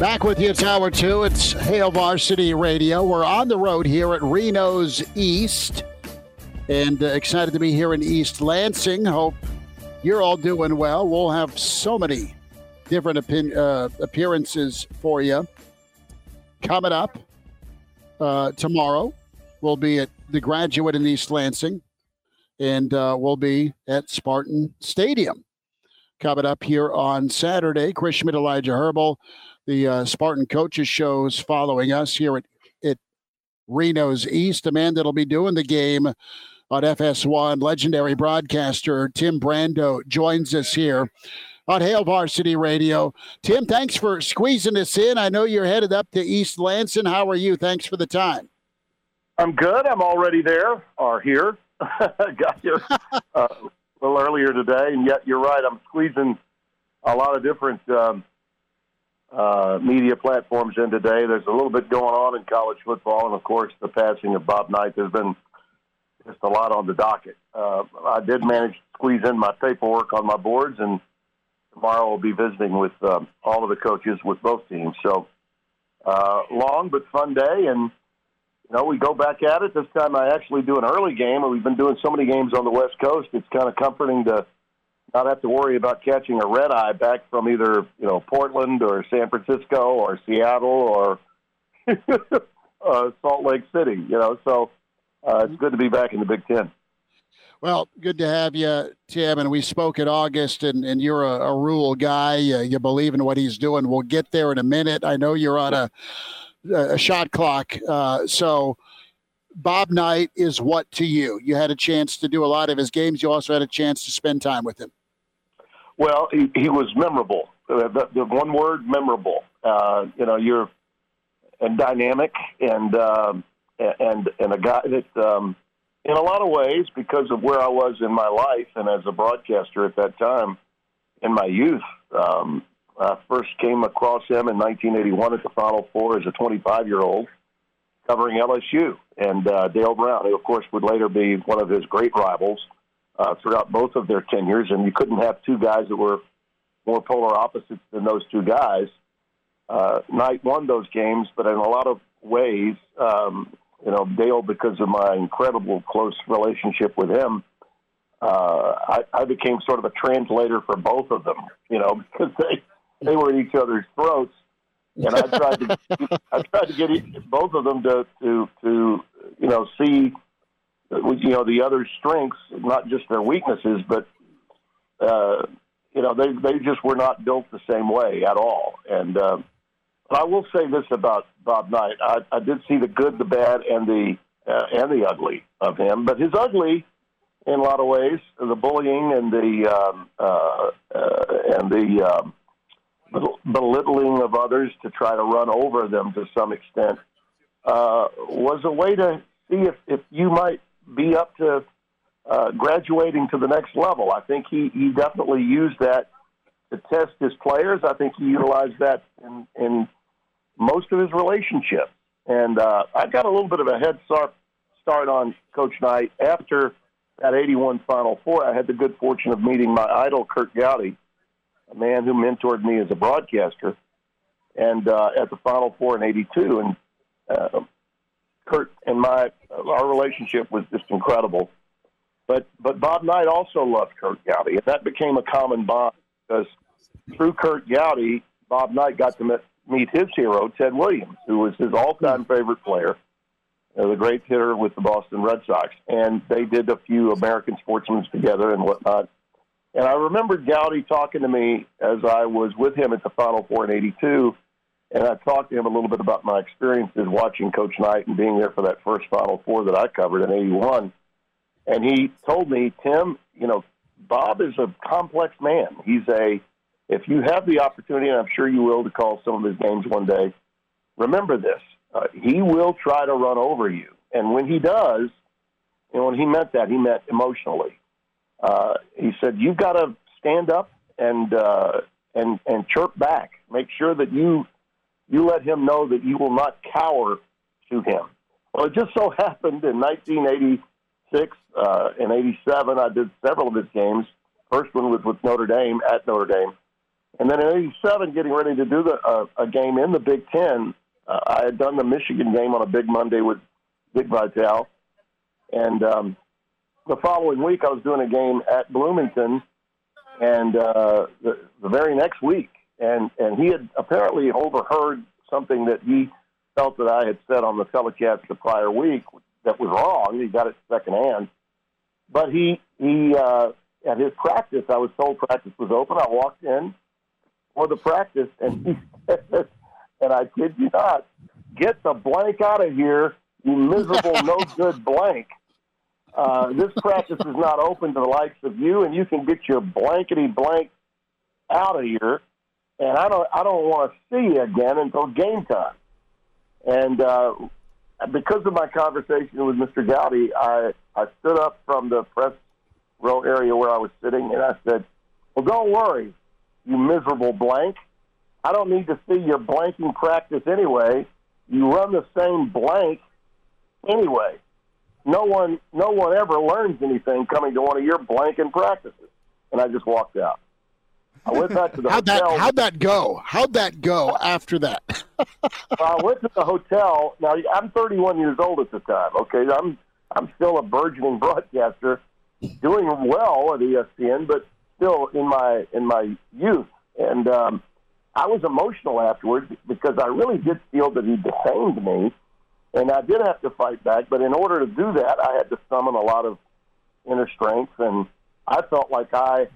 Back with you, Tower 2. It's Hail Varsity Radio. We're on the road here at Reno's East and uh, excited to be here in East Lansing. Hope you're all doing well. We'll have so many different uh, appearances for you coming up uh, tomorrow. We'll be at the graduate in East Lansing and uh, we'll be at Spartan Stadium coming up here on Saturday. Chris Schmidt, Elijah Herbal the uh, Spartan coaches shows following us here at, at Reno's East. A man that'll be doing the game on FS1, legendary broadcaster Tim Brando joins us here on Hail Varsity Radio. Tim, thanks for squeezing us in. I know you're headed up to East Lansing. How are you? Thanks for the time. I'm good. I'm already there or here. Got here uh, a little earlier today, and yet you're right. I'm squeezing a lot of different um, uh, media platforms in today. There's a little bit going on in college football, and of course, the passing of Bob Knight. There's been just a lot on the docket. Uh, I did manage to squeeze in my paperwork on my boards, and tomorrow I'll be visiting with um, all of the coaches with both teams. So, uh, long but fun day, and you know, we go back at it. This time I actually do an early game, and we've been doing so many games on the West Coast. It's kind of comforting to not have to worry about catching a red eye back from either you know Portland or San Francisco or Seattle or uh, Salt Lake City. You know, so uh, it's good to be back in the Big Ten. Well, good to have you, Tim. And we spoke in August, and, and you're a, a Rhule guy. Uh, you believe in what he's doing. We'll get there in a minute. I know you're on a, a shot clock. Uh, so, Bob Knight is what to you? You had a chance to do a lot of his games. You also had a chance to spend time with him. Well, he, he was memorable. Uh, the, the one word, memorable. Uh, you know, you're and dynamic and um, and and a guy that, um, in a lot of ways, because of where I was in my life and as a broadcaster at that time, in my youth, um, I first came across him in 1981 at the Final Four as a 25 year old covering LSU and uh, Dale Brown, who of course would later be one of his great rivals uh, throughout both of their tenures, and you couldn't have two guys that were more polar opposites than those two guys. Uh, Knight won those games, but in a lot of ways, um, you know, Dale, because of my incredible close relationship with him, uh, I, I became sort of a translator for both of them, you know, because they they were at each other's throats, and I tried to I tried to get both of them to to to you know see you know the other strengths, not just their weaknesses, but uh, you know they they just were not built the same way at all. And uh, I will say this about Bob Knight: I, I did see the good, the bad, and the uh, and the ugly of him. But his ugly, in a lot of ways, the bullying and the um, uh, uh, and the um, belittling of others to try to run over them to some extent, uh, was a way to see if, if you might be up to uh, graduating to the next level. I think he, he definitely used that to test his players. I think he utilized that in, in most of his relationships. And uh, I got a little bit of a head start, start on Coach Knight after that 81 Final Four. I had the good fortune of meeting my idol, Curt Gowdy, a man who mentored me as a broadcaster, and uh, at the Final Four in '82. And uh, Curt and my our relationship was just incredible. But but Bob Knight also loved Curt Gowdy, and that became a common bond because through Curt Gowdy, Bob Knight got to meet, meet his hero, Ted Williams, who was his all-time favorite player, the great hitter with the Boston Red Sox. And they did a few American sportsmen together and whatnot. And I remember Gowdy talking to me as I was with him at the Final Four in '82, and I talked to him a little bit about my experiences watching Coach Knight and being there for that first Final Four that I covered in '81. And he told me, Tim, you know, Bob is a complex man. He's a, if you have the opportunity, and I'm sure you will, to call some of his games one day, remember this. Uh, he will try to run over you. And when he does, and when he meant that, he meant emotionally. Uh, he said, you've got to stand up and, uh, and, and chirp back. Make sure that you, you let him know that you will not cower to him. Well, it just so happened in 1980, six uh, in '87. I did several of his games. First one was with Notre Dame at Notre Dame, and then in '87, getting ready to do the uh, a game in the Big Ten. Uh, I had done the Michigan game on a big Monday with Dick Vitale, and um, the following week I was doing a game at Bloomington, and uh, the, the very next week, and and he had apparently overheard something that he felt that I had said on the telecast the prior week, that was wrong. He got it secondhand. But he he uh, at his practice, I was told practice was open. I walked in for the practice, and he said, and I kid you not, get the blank out of here, you miserable, no good blank. Uh, this practice is not open to the likes of you, and you can get your blankety blank out of here. And I don't, I don't want to see you again until game time. And uh, because of my conversation with Mr. Gowdy, I, I stood up from the press row area where I was sitting and I said, Well, don't worry, you miserable blank. I don't need to see your blanking practice anyway. You run the same blank anyway. No one, no one ever learns anything coming to one of your blanking practices. And I just walked out. I went back to the how'd hotel. That, how'd that go? How'd that go after that? I went to the hotel. Now I'm 31 years old at the time. Okay, I'm I'm still a burgeoning broadcaster, doing well at ESPN, but still in my in my youth. And um, I was emotional afterwards because I really did feel that he defamed me, and I did have to fight back. But in order to do that, I had to summon a lot of inner strength, and I felt like I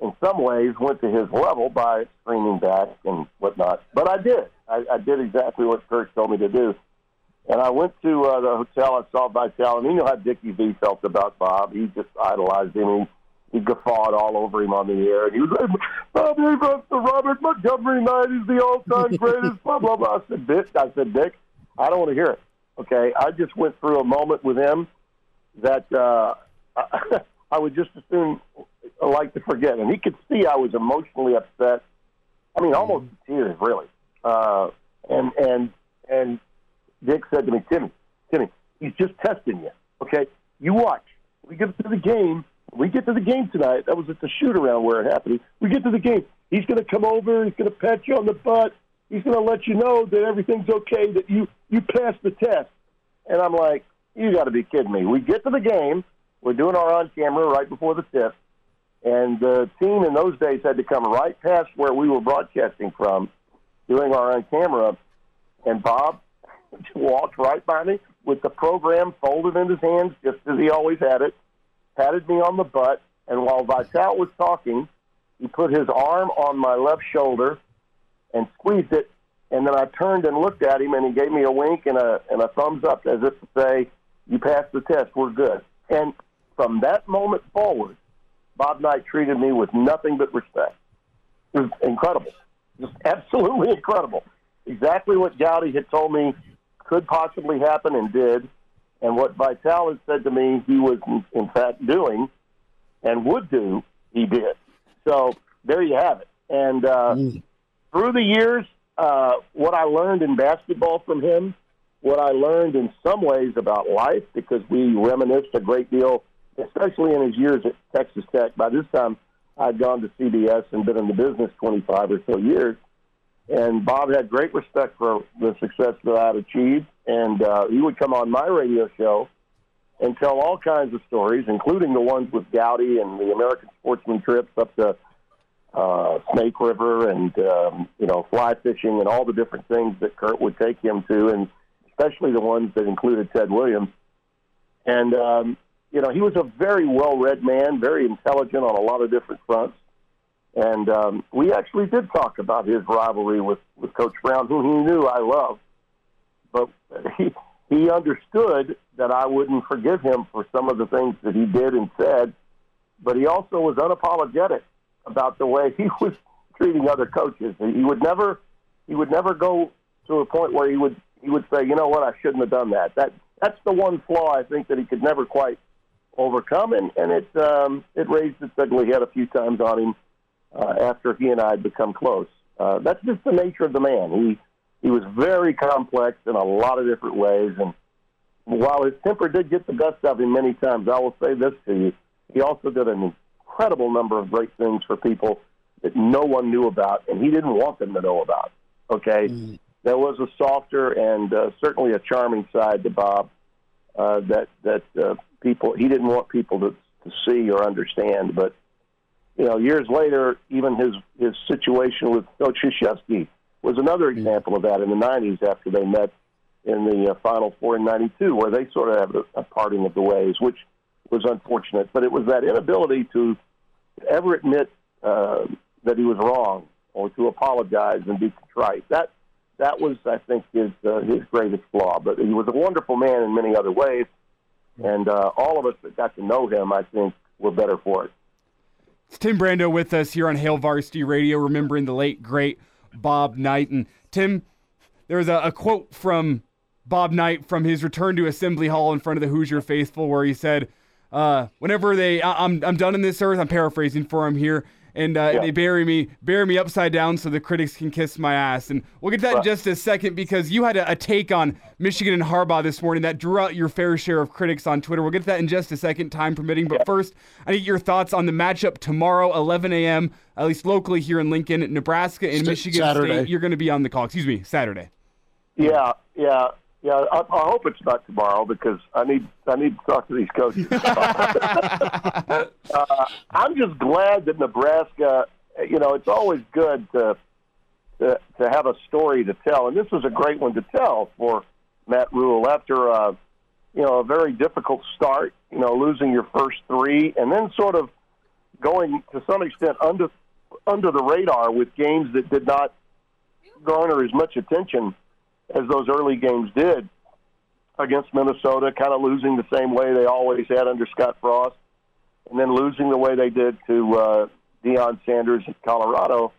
in some ways went to his level by screaming back and whatnot. But I did. I, I did exactly what Curt told me to do. And I went to uh, the hotel. I saw Vitale, and you know how Dickie V felt about Bob. He just idolized him. He, he guffawed all over him on the air. And he was like, Bob the Robert Montgomery Knight is the all-time greatest, blah, blah, blah. I said, Dick, I said, Dick, I don't want to hear it. Okay? I just went through a moment with him that uh, I, would just as soon like to forget. And he could see I was emotionally upset. I mean, almost tears, really. Uh, and and and Dick said to me, Timmy, Timmy, he's just testing you. Okay, you watch. We get to the game. We get to the game tonight. That was at the shoot around where it happened. We get to the game. He's going to come over. He's going to pat you on the butt. He's going to let you know that everything's okay. That you you passed the test. And I'm like, you got to be kidding me. We get to the game. We're doing our on camera right before the tip. And the team in those days had to come right past where we were broadcasting from, doing our on camera, And Bob walked right by me with the program folded in his hands, just as he always had it, patted me on the butt. And while Vitale was talking, he put his arm on my left shoulder and squeezed it. And then I turned and looked at him, and he gave me a wink and a and a thumbs up, as if to say, "You passed the test. We're good." And from that moment forward, Bob Knight treated me with nothing but respect. It was incredible, just absolutely incredible. Exactly what Gowdy had told me could possibly happen and did, and what Vitale had said to me he was in fact doing and would do, he did. So there you have it. And uh, mm. through the years, uh, what I learned in basketball from him, what I learned in some ways about life, because we reminisced a great deal especially in his years at Texas Tech. By this time, I'd gone to CBS and been in the business 25 or so years. And Bob had great respect for the success that I'd achieved. And uh, he would come on my radio show and tell all kinds of stories, including the ones with Gowdy and the American sportsman trips up to uh, Snake River and um, you know fly fishing and all the different things that Curt would take him to, and especially the ones that included Ted Williams. And um, you know he was a very well-read man, very intelligent on a lot of different fronts. And um, we actually did talk about his rivalry with, with Coach Brown, who he knew I loved. But he, he understood that I wouldn't forgive him for some of the things that he did and said. But he also was unapologetic about the way he was treating other coaches. He would never, he would never go to a point where he would he would say, you know what, I shouldn't have done that. That that's the one flaw I think that he could never quite overcome, and and it um, it raised its ugly head a few times on him uh, after he and I had become close. Uh, that's just the nature of the man. He he was very complex in a lot of different ways, and while his temper did get the best of him many times, I will say this to you: he also did an incredible number of great things for people that no one knew about, and he didn't want them to know about. Okay, mm. there was a softer and uh, certainly a charming side to Bob uh, that that uh, people he didn't want people to, to see or understand, but you know, years later, even his his situation with Coach Krzyzewski was another example of that in the '90s after they met in the uh, Final Four in '92, where they sort of have a, a parting of the ways, which was unfortunate. But it was that inability to ever admit uh, that he was wrong or to apologize and be contrite. That that was, I think, his uh, his greatest flaw. But he was a wonderful man in many other ways, and uh, all of us that got to know him, I think, were better for it. It's Tim Brando with us here on Hail Varsity Radio, remembering the late, great Bob Knight. And Tim, there's a, a quote from Bob Knight from his return to Assembly Hall in front of the Hoosier faithful where he said, uh, whenever they, I, I'm, I'm done in this earth, I'm paraphrasing for him here and uh, yeah. they bury me bury me upside down so the critics can kiss my ass. And we'll get that in just a second because you had a, a, take on Michigan and Harbaugh this morning that drew out your fair share of critics on Twitter. We'll get to that in just a second, time permitting. But yeah. first, I need your thoughts on the matchup tomorrow, 11 a.m. At least locally here in Lincoln, Nebraska and St- Michigan Saturday. State. You're going to be on the call. Excuse me, Saturday. Yeah, yeah. Yeah, I, I, hope it's not tomorrow because I need I need to talk to these coaches. uh, I'm just glad that Nebraska. You know, it's always good to, to to have a story to tell, and this was a great one to tell for Matt Rhule after uh, you know a very difficult start. You know, losing your first three, and then sort of going to some extent under under the radar with games that did not garner as much attention as those early games did against Minnesota, kind of losing the same way they always had under Scott Frost, and then losing the way they did to uh, Deion Sanders at Colorado.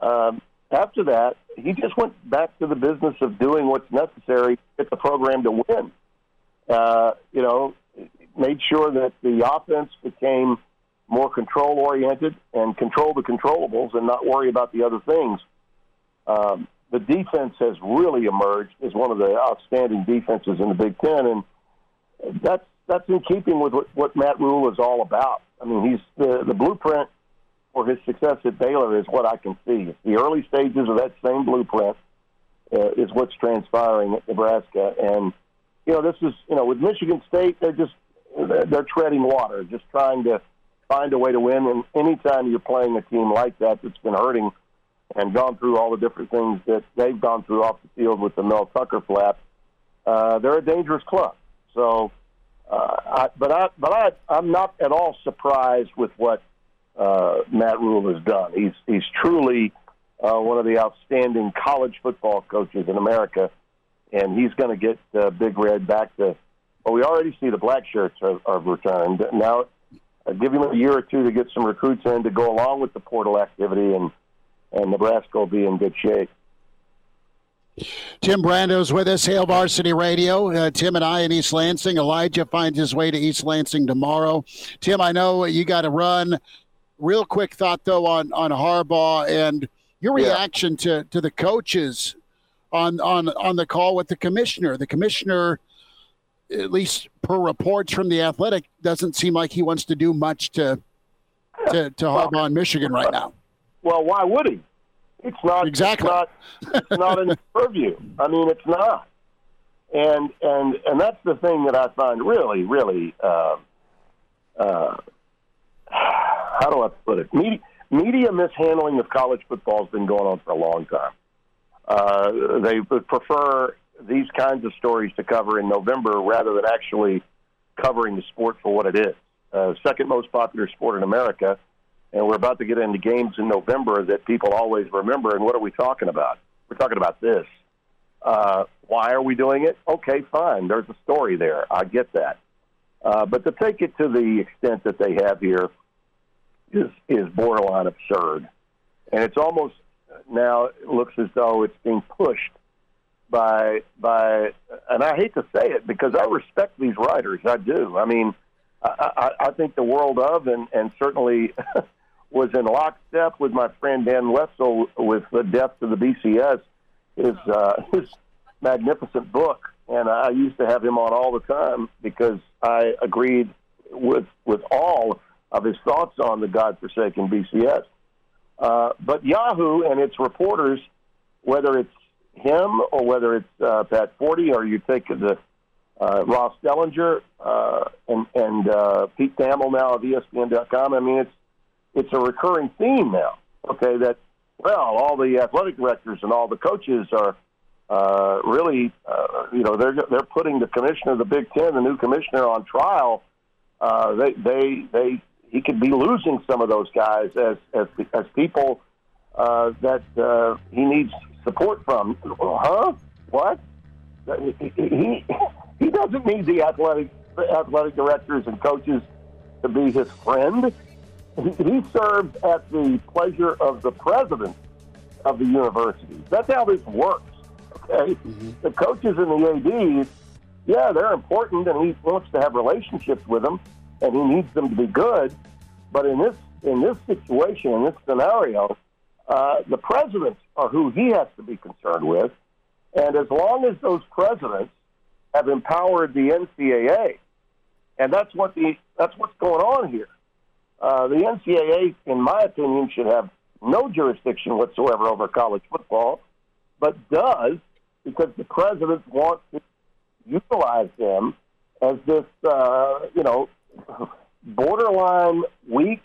Um, after that, he just went back to the business of doing what's necessary to get the program to win. Uh, you know, made sure that the offense became more control oriented and control the controllables and not worry about the other things. Um, the defense has really emerged as one of the outstanding defenses in the Big Ten, and that's that's in keeping with what, what Matt Rhule is all about. I mean, he's the the blueprint for his success at Baylor is what I can see. The early stages of that same blueprint uh, is what's transpiring at Nebraska, and you know, this is you know, with Michigan State, they're just they're treading water, just trying to find a way to win. And anytime you're playing a team like that that's been hurting and gone through all the different things that they've gone through off the field with the Mel Tucker flap, uh, they're a dangerous club. So, uh, I, but I, but I, I'm not at all surprised with what uh, Matt Rhule has done. He's he's truly uh, one of the outstanding college football coaches in America, and he's going to get uh, Big Red back to. Well, we already see the black shirts are, are returned. Now, uh, give him a year or two to get some recruits in to go along with the portal activity and and Nebraska will be in good shape. Tim Brando's with us, Hail Varsity Radio. Uh, Tim and I in East Lansing. Elijah finds his way to East Lansing tomorrow. Tim, I know you got to run. Real quick thought though on on Harbaugh and your reaction yeah. to to the coaches on on on the call with the commissioner. The commissioner, at least per reports from the Athletic, doesn't seem like he wants to do much to to, to Harbaugh in Michigan right now. Well, why would he? It's not exactly. It's not, it's not in his purview. I mean, it's not. And and and that's the thing that I find really, really. Uh, uh, how do I put it? Medi- media mishandling of college football has been going on for a long time. Uh, they would prefer these kinds of stories to cover in November rather than actually covering the sport for what it is. Uh, second most popular sport in America, and we're about to get into games in November that people always remember. And what are we talking about? We're talking about this. Uh, why are we doing it? Okay, fine. There's a story there. I get that. Uh, but to take it to the extent that they have here is is borderline absurd, and it's almost now it looks as though it's being pushed by by. And I hate to say it because I respect these writers. I do. I mean, I, I, I think the world of and and certainly. was in lockstep with my friend Dan Wetzel with the death of the BCS, his uh, his magnificent book, and I used to have him on all the time because I agreed with with all of his thoughts on the godforsaken BCS. Uh, but Yahoo and its reporters, whether it's him or whether it's uh, Pat Forde or you take the uh, Ross Dellenger uh, and, and uh, Pete Thamel now of ESPN.com. I mean, it's it's a recurring theme now. Okay, that well, all the athletic directors and all the coaches are uh, really, uh, you know, they're they're putting the commissioner of the Big Ten, the new commissioner, on trial. Uh, they they they he could be losing some of those guys as as as people uh, that uh, he needs support from. Huh? What? He, he doesn't need the athletic athletic directors and coaches to be his friend. He, he serves at the pleasure of the president of the university. That's how this works. Okay, mm-hmm. the coaches and the ads, yeah, they're important, and he wants to have relationships with them, and he needs them to be good. But in this in this situation, in this scenario, uh, the presidents are who he has to be concerned with, and as long as those presidents have empowered the NCAA, and that's what the that's what's going on here. Uh, the NCAA, in my opinion, should have no jurisdiction whatsoever over college football, but does because the presidents want to utilize them as this, uh, you know, borderline weak,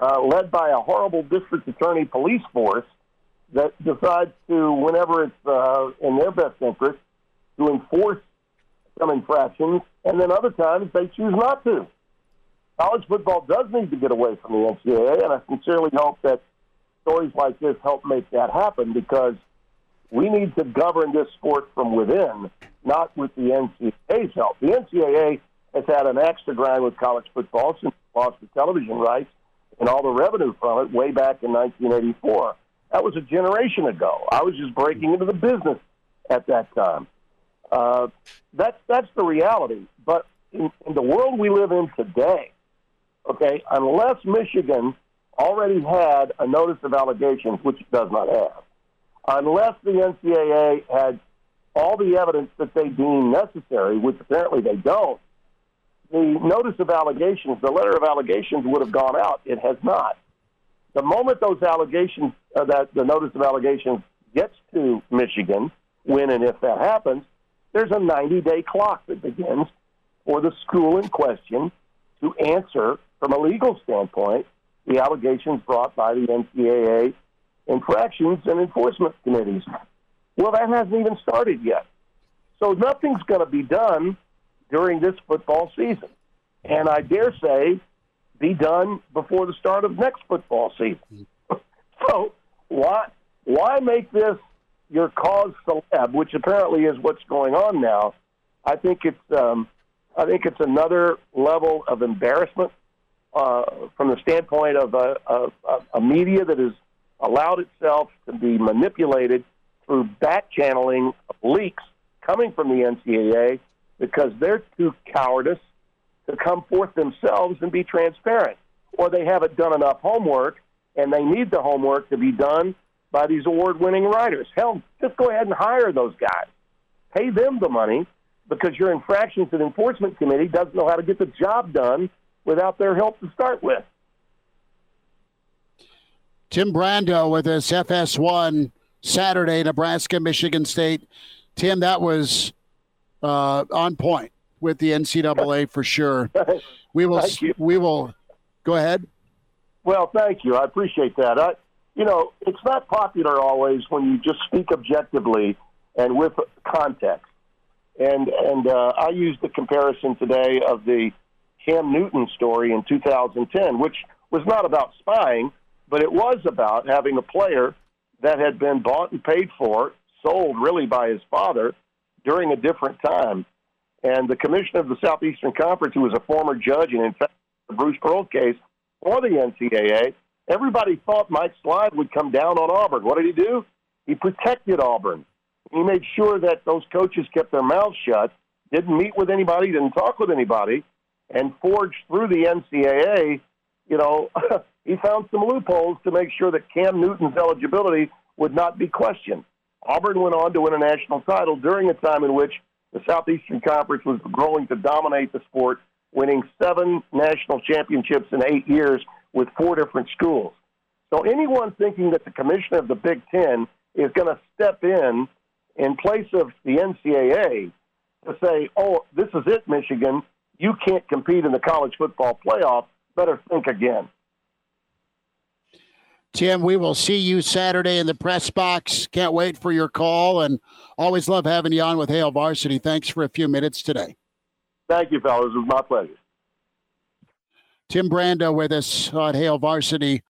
uh, led by a horrible district attorney police force that decides to, whenever it's uh, in their best interest, to enforce some infractions, and then other times they choose not to. College football does need to get away from the NCAA, and I sincerely hope that stories like this help make that happen because we need to govern this sport from within, not with the NCAA's help. The NCAA has had an axe to grind with college football since it lost the television rights and all the revenue from it way back in 1984. That was a generation ago. I was just breaking into the business at that time. Uh, that's that's the reality. But in, in the world we live in today, okay, unless Michigan already had a notice of allegations, which it does not have, unless the NCAA had all the evidence that they deem necessary, which apparently they don't, the notice of allegations, the letter of allegations would have gone out. It has not. The moment those allegations, uh, that the notice of allegations gets to Michigan, when and if that happens, there's a 90 day clock that begins for the school in question to answer, from a legal standpoint, the allegations brought by the NCAA infractions and enforcement committees. Well, that hasn't even started yet. So nothing's going to be done during this football season. And I dare say, be done before the start of next football season. so why why make this your cause celeb, which apparently is what's going on now? I think it's um, I think it's another level of embarrassment uh, from the standpoint of a, a, a media that has allowed itself to be manipulated through back channeling of leaks coming from the NCAA because they're too cowardice to come forth themselves and be transparent. Or they haven't done enough homework, and they need the homework to be done by these award winning writers. Hell, just go ahead and hire those guys. Pay them the money because your infractions and enforcement committee doesn't know how to get the job done without their help to start with. Tim Brando with us, FS1 Saturday, Nebraska, Michigan State. Tim, that was uh, on point with the NCAA for sure. We will. We will. Go ahead. Well, thank you. I appreciate that. I, you know, it's not popular always when you just speak objectively and with context. And and uh, I used the comparison today of the Cam Newton story in 2010, which was not about spying, but it was about having a player that had been bought and paid for, sold really by his father during a different time. And the commissioner of the Southeastern Conference, who was a former judge and in fact the Bruce Pearl case for the NCAA, everybody thought Mike Slive would come down on Auburn. What did he do? He protected Auburn. He made sure that those coaches kept their mouths shut, didn't meet with anybody, didn't talk with anybody, and forged through the NCAA. You know, he found some loopholes to make sure that Cam Newton's eligibility would not be questioned. Auburn went on to win a national title during a time in which the Southeastern Conference was growing to dominate the sport, winning seven national championships in eight years with four different schools. So anyone thinking that the commissioner of the Big Ten is going to step in in place of the NCAA to say, oh, this is it, Michigan, you can't compete in the college football playoff, better think again. Tim, we will see you Saturday in the press box. Can't wait for your call and always love having you on with Hail Varsity. Thanks for a few minutes today. Thank you, fellas. It was my pleasure. Tim Brando with us on Hail Varsity